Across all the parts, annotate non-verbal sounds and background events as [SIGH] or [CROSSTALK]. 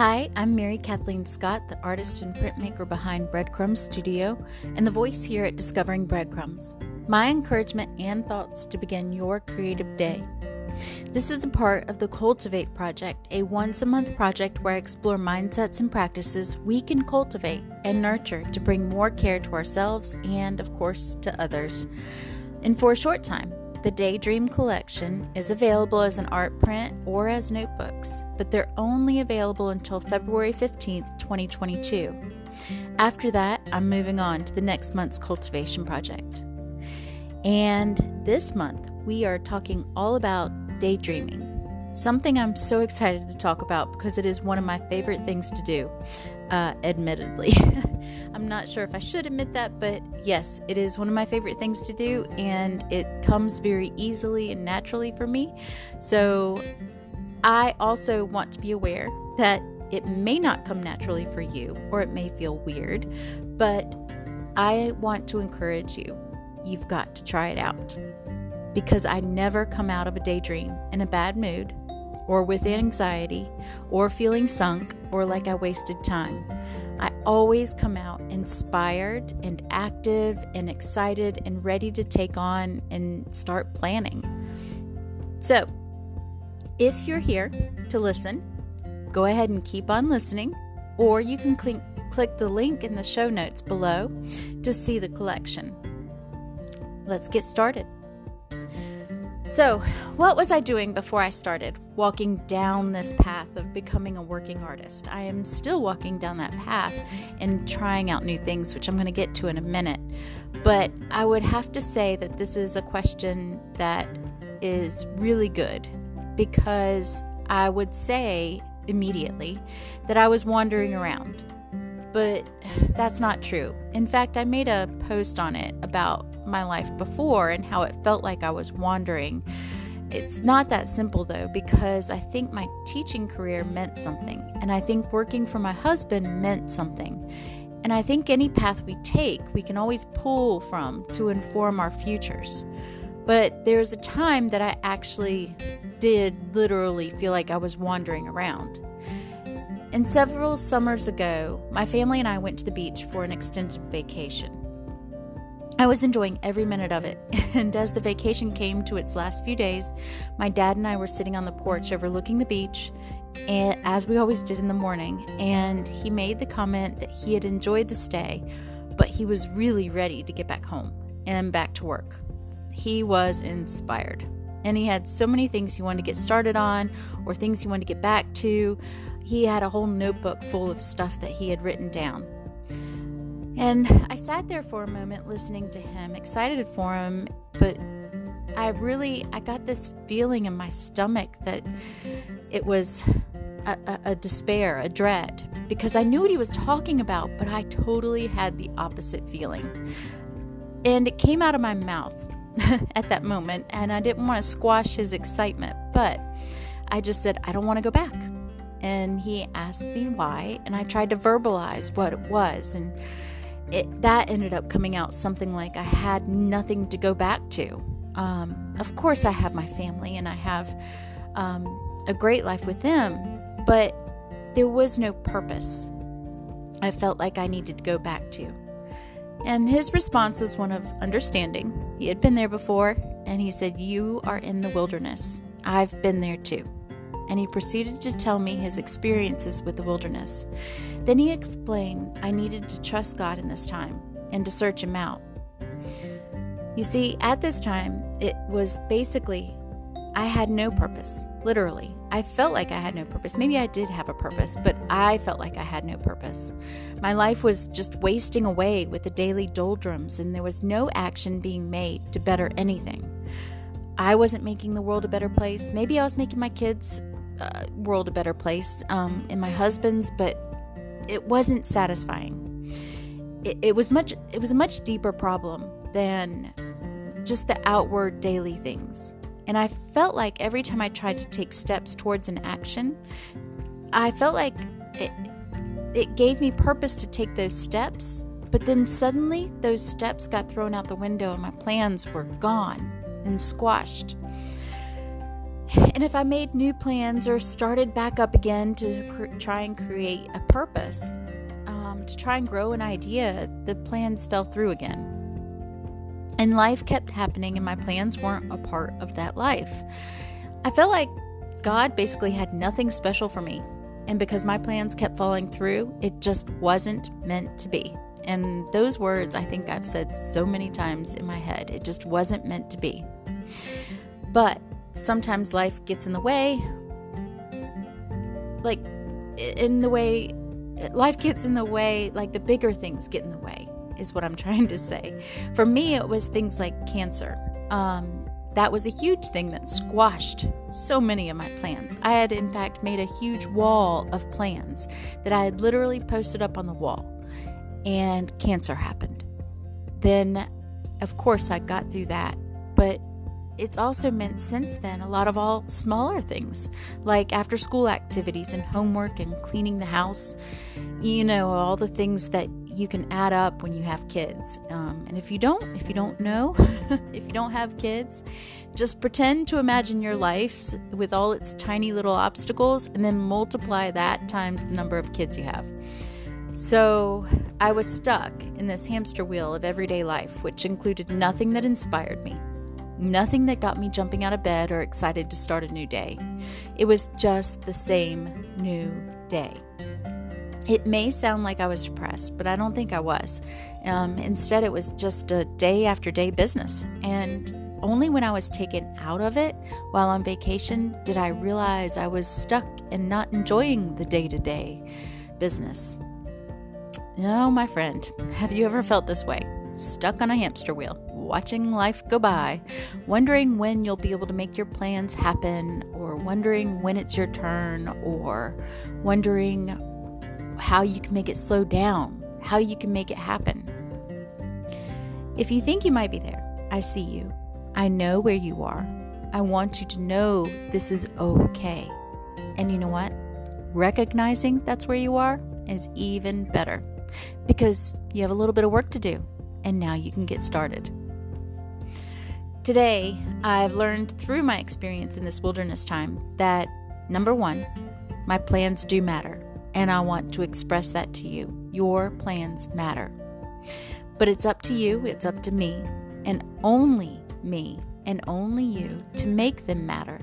Hi, I'm Mary Kathleen Scott, the artist and printmaker behind Breadcrumbs Studio, and the voice here at Discovering Breadcrumbs. My encouragement and thoughts to begin your creative day. This is a part of the Cultivate Project, a once a month project where I explore mindsets and practices we can cultivate and nurture to bring more care to ourselves and, of course, to others. And for a short time, the Daydream Collection is available as an art print or as notebooks, but they're only available until February 15th, 2022. After that, I'm moving on to the next month's cultivation project. And this month, we are talking all about daydreaming, something I'm so excited to talk about because it is one of my favorite things to do, uh, admittedly. [LAUGHS] I'm not sure if I should admit that, but yes, it is one of my favorite things to do, and it comes very easily and naturally for me. So I also want to be aware that it may not come naturally for you, or it may feel weird, but I want to encourage you. You've got to try it out. Because I never come out of a daydream in a bad mood, or with anxiety, or feeling sunk, or like I wasted time. I always come out inspired and active and excited and ready to take on and start planning. So, if you're here to listen, go ahead and keep on listening, or you can cl- click the link in the show notes below to see the collection. Let's get started. So, what was I doing before I started walking down this path of becoming a working artist? I am still walking down that path and trying out new things, which I'm going to get to in a minute. But I would have to say that this is a question that is really good because I would say immediately that I was wandering around. But that's not true. In fact, I made a post on it about my life before and how it felt like I was wandering. It's not that simple though, because I think my teaching career meant something, and I think working for my husband meant something. And I think any path we take, we can always pull from to inform our futures. But there was a time that I actually did literally feel like I was wandering around. And several summers ago, my family and I went to the beach for an extended vacation. I was enjoying every minute of it, [LAUGHS] and as the vacation came to its last few days, my dad and I were sitting on the porch overlooking the beach, and, as we always did in the morning, and he made the comment that he had enjoyed the stay, but he was really ready to get back home and back to work. He was inspired, and he had so many things he wanted to get started on or things he wanted to get back to. He had a whole notebook full of stuff that he had written down. And I sat there for a moment listening to him, excited for him, but I really I got this feeling in my stomach that it was a, a, a, despair, a dread, because I knew what he was talking about, but I totally had the opposite feeling. And it came out of my mouth [LAUGHS] at that moment, and I didn't want to squash his excitement, but I just said, I don't want to go back. And he asked me why, and I tried to verbalize what it was. And it, that ended up coming out something like I had nothing to go back to. Um, of course, I have my family and I have um, a great life with them, but there was no purpose I felt like I needed to go back to. And his response was one of understanding. He had been there before, and he said, You are in the wilderness. I've been there too and he proceeded to tell me his experiences with the wilderness. Then he explained I needed to trust God in this time and to search Him out. You see, at this time, it was basically I had no purpose, literally. I felt like I had no purpose. Maybe I did have a purpose, but I felt like I had no purpose. My life was just wasting away with the daily doldrums, and there was no action being made to better anything. I wasn't making the world a better place. Maybe I was making my kids uh, world a better place um, in my husband's, but it wasn't satisfying. It, it was much. It was a much deeper problem than just the outward daily things. And I felt like every time I tried to take steps towards an action, I felt like it, it gave me purpose to take those steps. But then suddenly, those steps got thrown out the window and my plans were gone and squashed. And if I made new plans or started back up again to cr- try and create a purpose, um, to try and grow an idea, the plans fell through again. And life kept happening, and my plans weren't a part of that life. I felt like God basically had nothing special for me. And because my plans kept falling through, it just wasn't meant to be. And those words I think I've said so many times in my head. It just wasn't meant to be. But sometimes life gets in the way. Like, in the way, life gets in the way, like the bigger things get in the way, is what I'm [LAUGHS] trying to say. For me, it was things like cancer. Um, that was a huge thing that squashed so many of my plans. I had, in fact, made a huge wall of plans that I had literally posted up on the wall, and cancer happened. Then, of course, I got through that, but it's also meant since then a lot of all smaller things like after school activities and homework and cleaning the house. You know, all the things that you can add up when you have kids. Um, and if you don't, if you don't know, [LAUGHS] if you don't have kids, just pretend to imagine your life with all its tiny little obstacles and then multiply that times the number of kids you have. So I was stuck in this hamster wheel of everyday life, which included nothing that inspired me. Nothing that got me jumping out of bed or excited to start a new day. It was just the same new day. It may sound like I was depressed, but I don't think I was. Um, instead, it was just a day after day business. And only when I was taken out of it while on vacation did I realize I was stuck and not enjoying the day to day business. No, my friend, have you ever felt this way? Stuck on a hamster wheel? Watching life go by, wondering when you'll be able to make your plans happen, or wondering when it's your turn, or wondering how you can make it slow down, how you can make it happen. If you think you might be there, I see you. I know where you are. I want you to know this is okay. And you know what? Recognizing that's where you are is even better because you have a little bit of work to do and now you can get started. Today, I've learned through my experience in this wilderness time that number one, my plans do matter, and I want to express that to you. Your plans matter. But it's up to you, it's up to me, and only me, and only you to make them matter.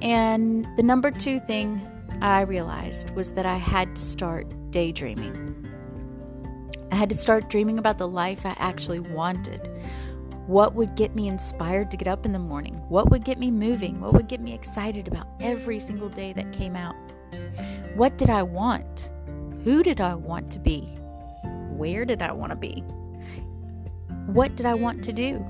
And the number two thing I realized was that I had to start daydreaming. I had to start dreaming about the life I actually wanted what would get me inspired to get up in the morning? What would get me moving? What would get me excited about every single day that came out? What did I want? Who did I want to be? Where did I want to be? What did I want to do?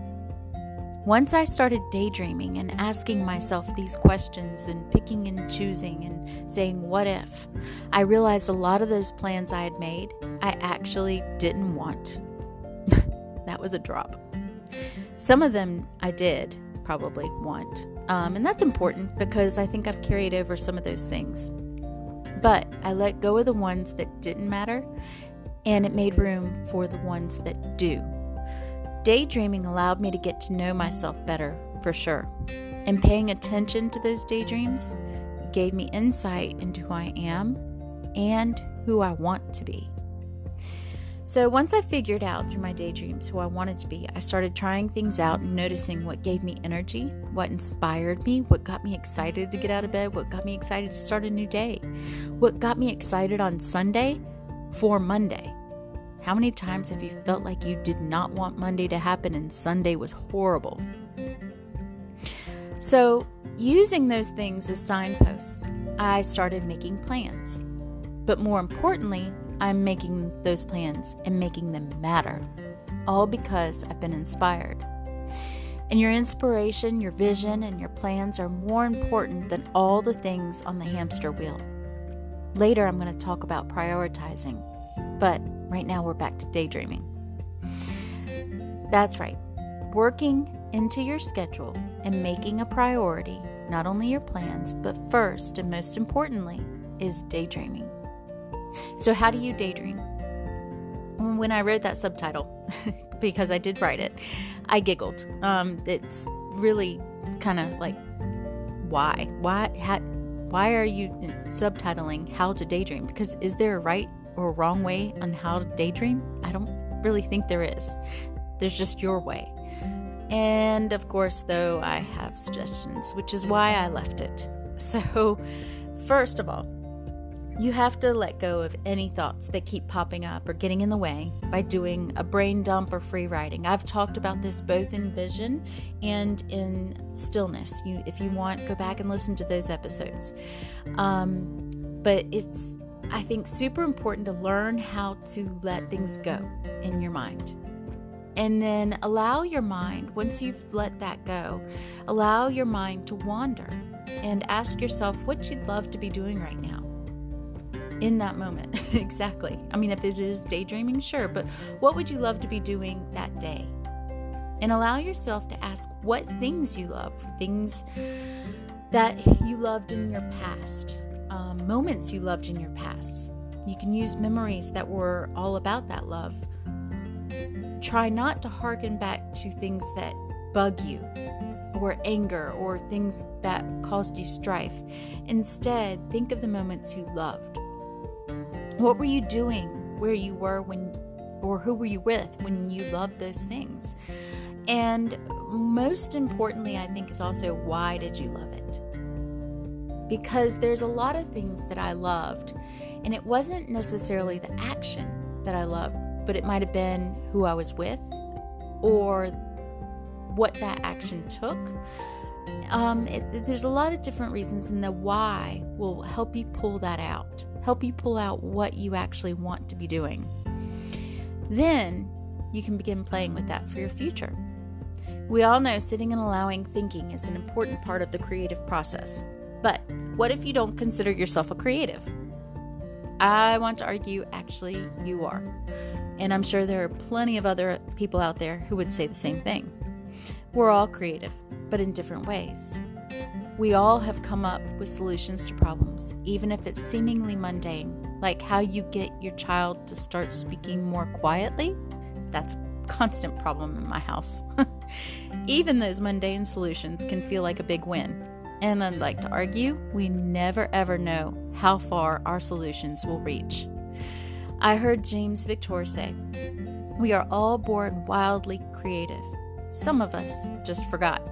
Once I started daydreaming and asking myself these questions and picking and choosing and saying, What if? I realized a lot of those plans I had made, I actually didn't want. [LAUGHS] that was a drop. Some of them I did probably want, um, and that's important because I think I've carried over some of those things. But I let go of the ones that didn't matter, and it made room for the ones that do. Daydreaming allowed me to get to know myself better, for sure. And paying attention to those daydreams gave me insight into who I am and who I want to be. So, once I figured out through my daydreams who I wanted to be, I started trying things out and noticing what gave me energy, what inspired me, what got me excited to get out of bed, what got me excited to start a new day, what got me excited on Sunday for Monday. How many times have you felt like you did not want Monday to happen and Sunday was horrible? So, using those things as signposts, I started making plans. But more importantly, I'm making those plans and making them matter, all because I've been inspired. And your inspiration, your vision, and your plans are more important than all the things on the hamster wheel. Later, I'm going to talk about prioritizing, but right now we're back to daydreaming. That's right, working into your schedule and making a priority not only your plans, but first and most importantly, is daydreaming. So, how do you daydream? When I wrote that subtitle, [LAUGHS] because I did write it, I giggled. Um, it's really kind of like why? Why? How, why are you subtitling how to daydream? Because is there a right or wrong way on how to daydream? I don't really think there is. There's just your way. And of course, though, I have suggestions, which is why I left it. [LAUGHS] So, first of all, you have to let go of any thoughts that keep popping up or getting in the way by doing a brain dump or free writing. I've talked about this both in vision and in stillness. You, if you want, go back and listen to those episodes. Um, but it's, I think, super important to learn how to let things go in your mind. And then allow your mind, once you've let that go, allow your mind to wander and ask yourself what you'd love to be doing right now in that moment. [LAUGHS] exactly. I mean, if it is daydreaming, sure, but what would you love to be doing that day? And allow yourself to ask what things you love, things that you loved in your past, um, moments you loved in your past. You can use memories that were all about that love. Try not to harken back to things that bug you or anger or things that caused you strife. Instead, think of the moments you loved. What were you doing where you were when, or who were you with when you loved those things? And most importantly, I think, is also why did you love it? Because there's a lot of things that I loved, and it wasn't necessarily the action that I loved, but it might have been who I was with or what that action took. Um, it, there's a lot of different reasons, and the why will help you pull that out help you pull out what you actually want to be doing. Then you can begin playing with that for your future. We all know sitting and allowing thinking is an important part of the creative process. But what if you don't consider yourself a creative? I want to argue actually you are. And I'm sure there are plenty of other people out there who would say the same thing. We're all creative, but in different ways. We all have come up with solutions to problems, even if it's seemingly mundane, like how you get your child to start speaking more quietly. That's a constant problem in my house. [LAUGHS] even those mundane solutions can feel like a big win. And I'd like to argue, we never ever know how far our solutions will reach. I heard James Victor say, We are all born wildly creative. Some of us just forgot.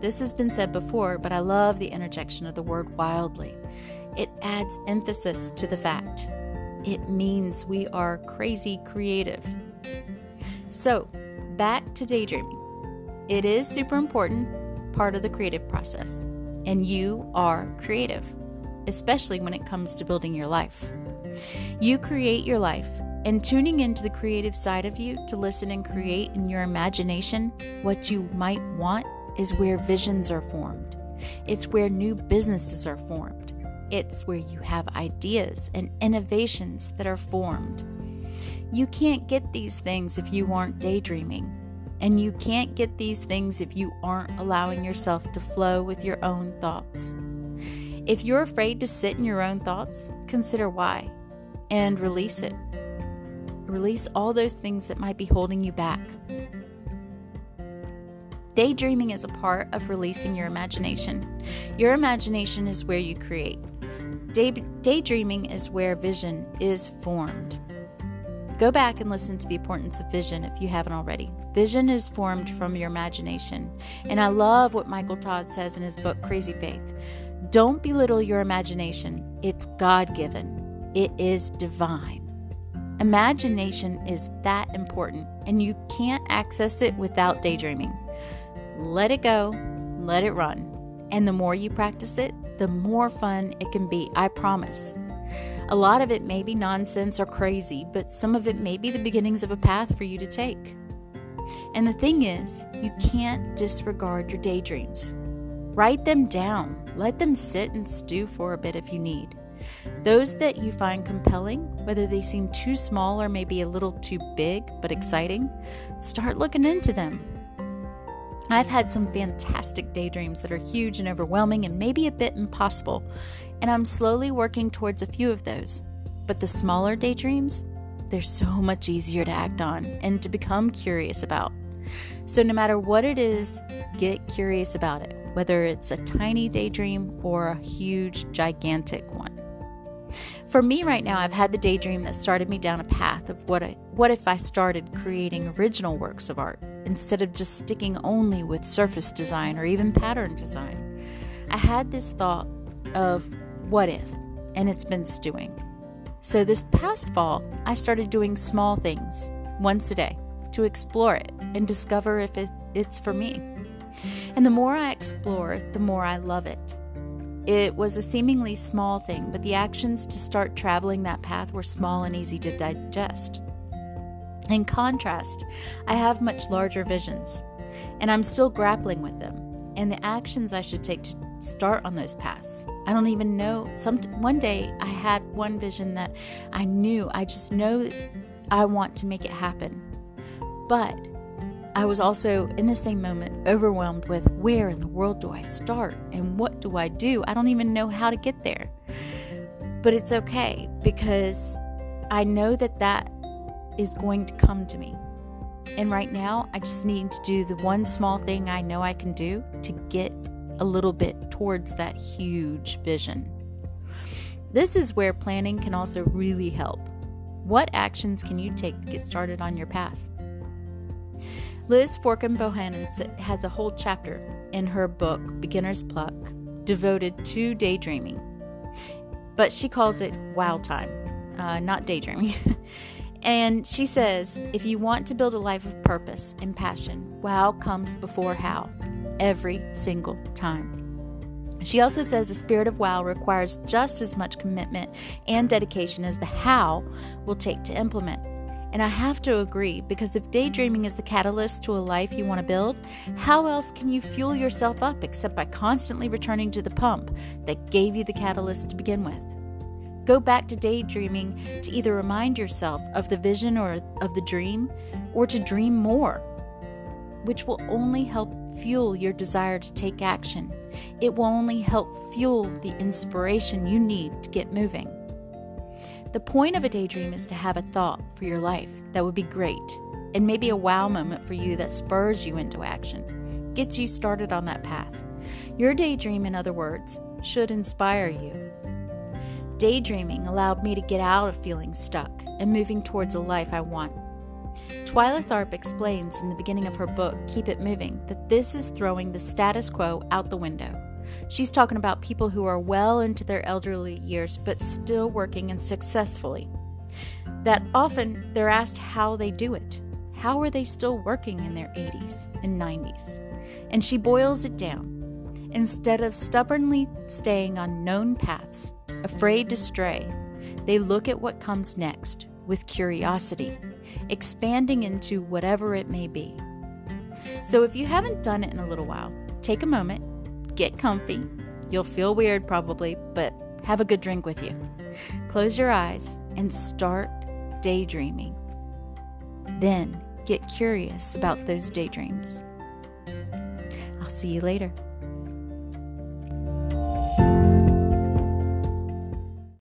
This has been said before, but I love the interjection of the word wildly. It adds emphasis to the fact. It means we are crazy creative. So, back to daydreaming. It is super important part of the creative process, and you are creative, especially when it comes to building your life. You create your life, and tuning into the creative side of you to listen and create in your imagination what you might want is where visions are formed. It's where new businesses are formed. It's where you have ideas and innovations that are formed. You can't get these things if you aren't daydreaming. And you can't get these things if you aren't allowing yourself to flow with your own thoughts. If you're afraid to sit in your own thoughts, consider why and release it. Release all those things that might be holding you back. Daydreaming is a part of releasing your imagination. Your imagination is where you create. Day- daydreaming is where vision is formed. Go back and listen to the importance of vision if you haven't already. Vision is formed from your imagination. And I love what Michael Todd says in his book, Crazy Faith. Don't belittle your imagination, it's God given, it is divine. Imagination is that important, and you can't access it without daydreaming. Let it go, let it run. And the more you practice it, the more fun it can be, I promise. A lot of it may be nonsense or crazy, but some of it may be the beginnings of a path for you to take. And the thing is, you can't disregard your daydreams. Write them down, let them sit and stew for a bit if you need. Those that you find compelling, whether they seem too small or maybe a little too big but mm-hmm. exciting, start looking into them. I've had some fantastic daydreams that are huge and overwhelming and maybe a bit impossible, and I'm slowly working towards a few of those. But the smaller daydreams, they're so [LAUGHS] much easier to act on and to become curious about. So, no matter what it is, get curious about it, whether it's a tiny daydream or a huge, gigantic one. For me right now, I've had the daydream that started me down a path of what I, what if I started creating original works of art instead of just sticking only with surface design or even pattern design. I had this thought of what if, and it's been stewing. So this past fall, I started doing small things once a day to explore it and discover if it, it's for me. And the more I explore, the more I love it. It was a seemingly small thing, but the actions to start traveling that path were small and easy to digest. In contrast, I have much larger visions, and I'm still grappling with them and the actions I should take to start on those paths. I don't even know. Some one day I had one vision that I knew. I just know I want to make it happen. But I was also, in the same moment, overwhelmed with where in the world do I start and what do I do? I don't even know how to get there. But it's okay because I know that that is going to come to me. And right now, I just need to do the one small thing I know I can do to get a little bit towards that huge vision. This is where planning can also really help. What actions can you take to get started on your path? Liz Forkin Bohannon has a whole chapter in her book, Beginner's Pluck, devoted to daydreaming. But she calls it wow time, uh, not daydreaming. [LAUGHS] and she says if you want to build a life of purpose and passion, wow comes before how every single time. She also says the spirit of wow requires just as much commitment and dedication as the how will take to implement. And I have to agree because if daydreaming is the catalyst to a life you want to build, how else can you fuel yourself up except by constantly returning to the pump that gave you the catalyst to begin with? Go back to daydreaming to either remind yourself of the vision or of the dream or to dream more, which will only help fuel your desire to take action. It will only help fuel the inspiration you need to get moving. The point of a daydream is to have a thought for your life that would be great, and maybe a wow moment for you that spurs you into action, gets you started on that path. Your daydream, in other words, should inspire you. Daydreaming allowed me to get out of feeling stuck and moving towards a life I want. Twyla Tharp explains in the beginning of her book, Keep It Moving, that this is throwing the status quo out the window. She's talking about people who are well into their elderly years but still working and successfully. That often they're asked how they do it. How are they still working in their 80s and 90s? And she boils it down. Instead of stubbornly staying on known paths, afraid to stray, they look at what comes next with curiosity, expanding into whatever it may be. So if you haven't done it in a little while, take a moment Get comfy. You'll feel weird probably, but have a good drink with you. Close your eyes and start daydreaming. Then get curious about those daydreams. I'll see you later.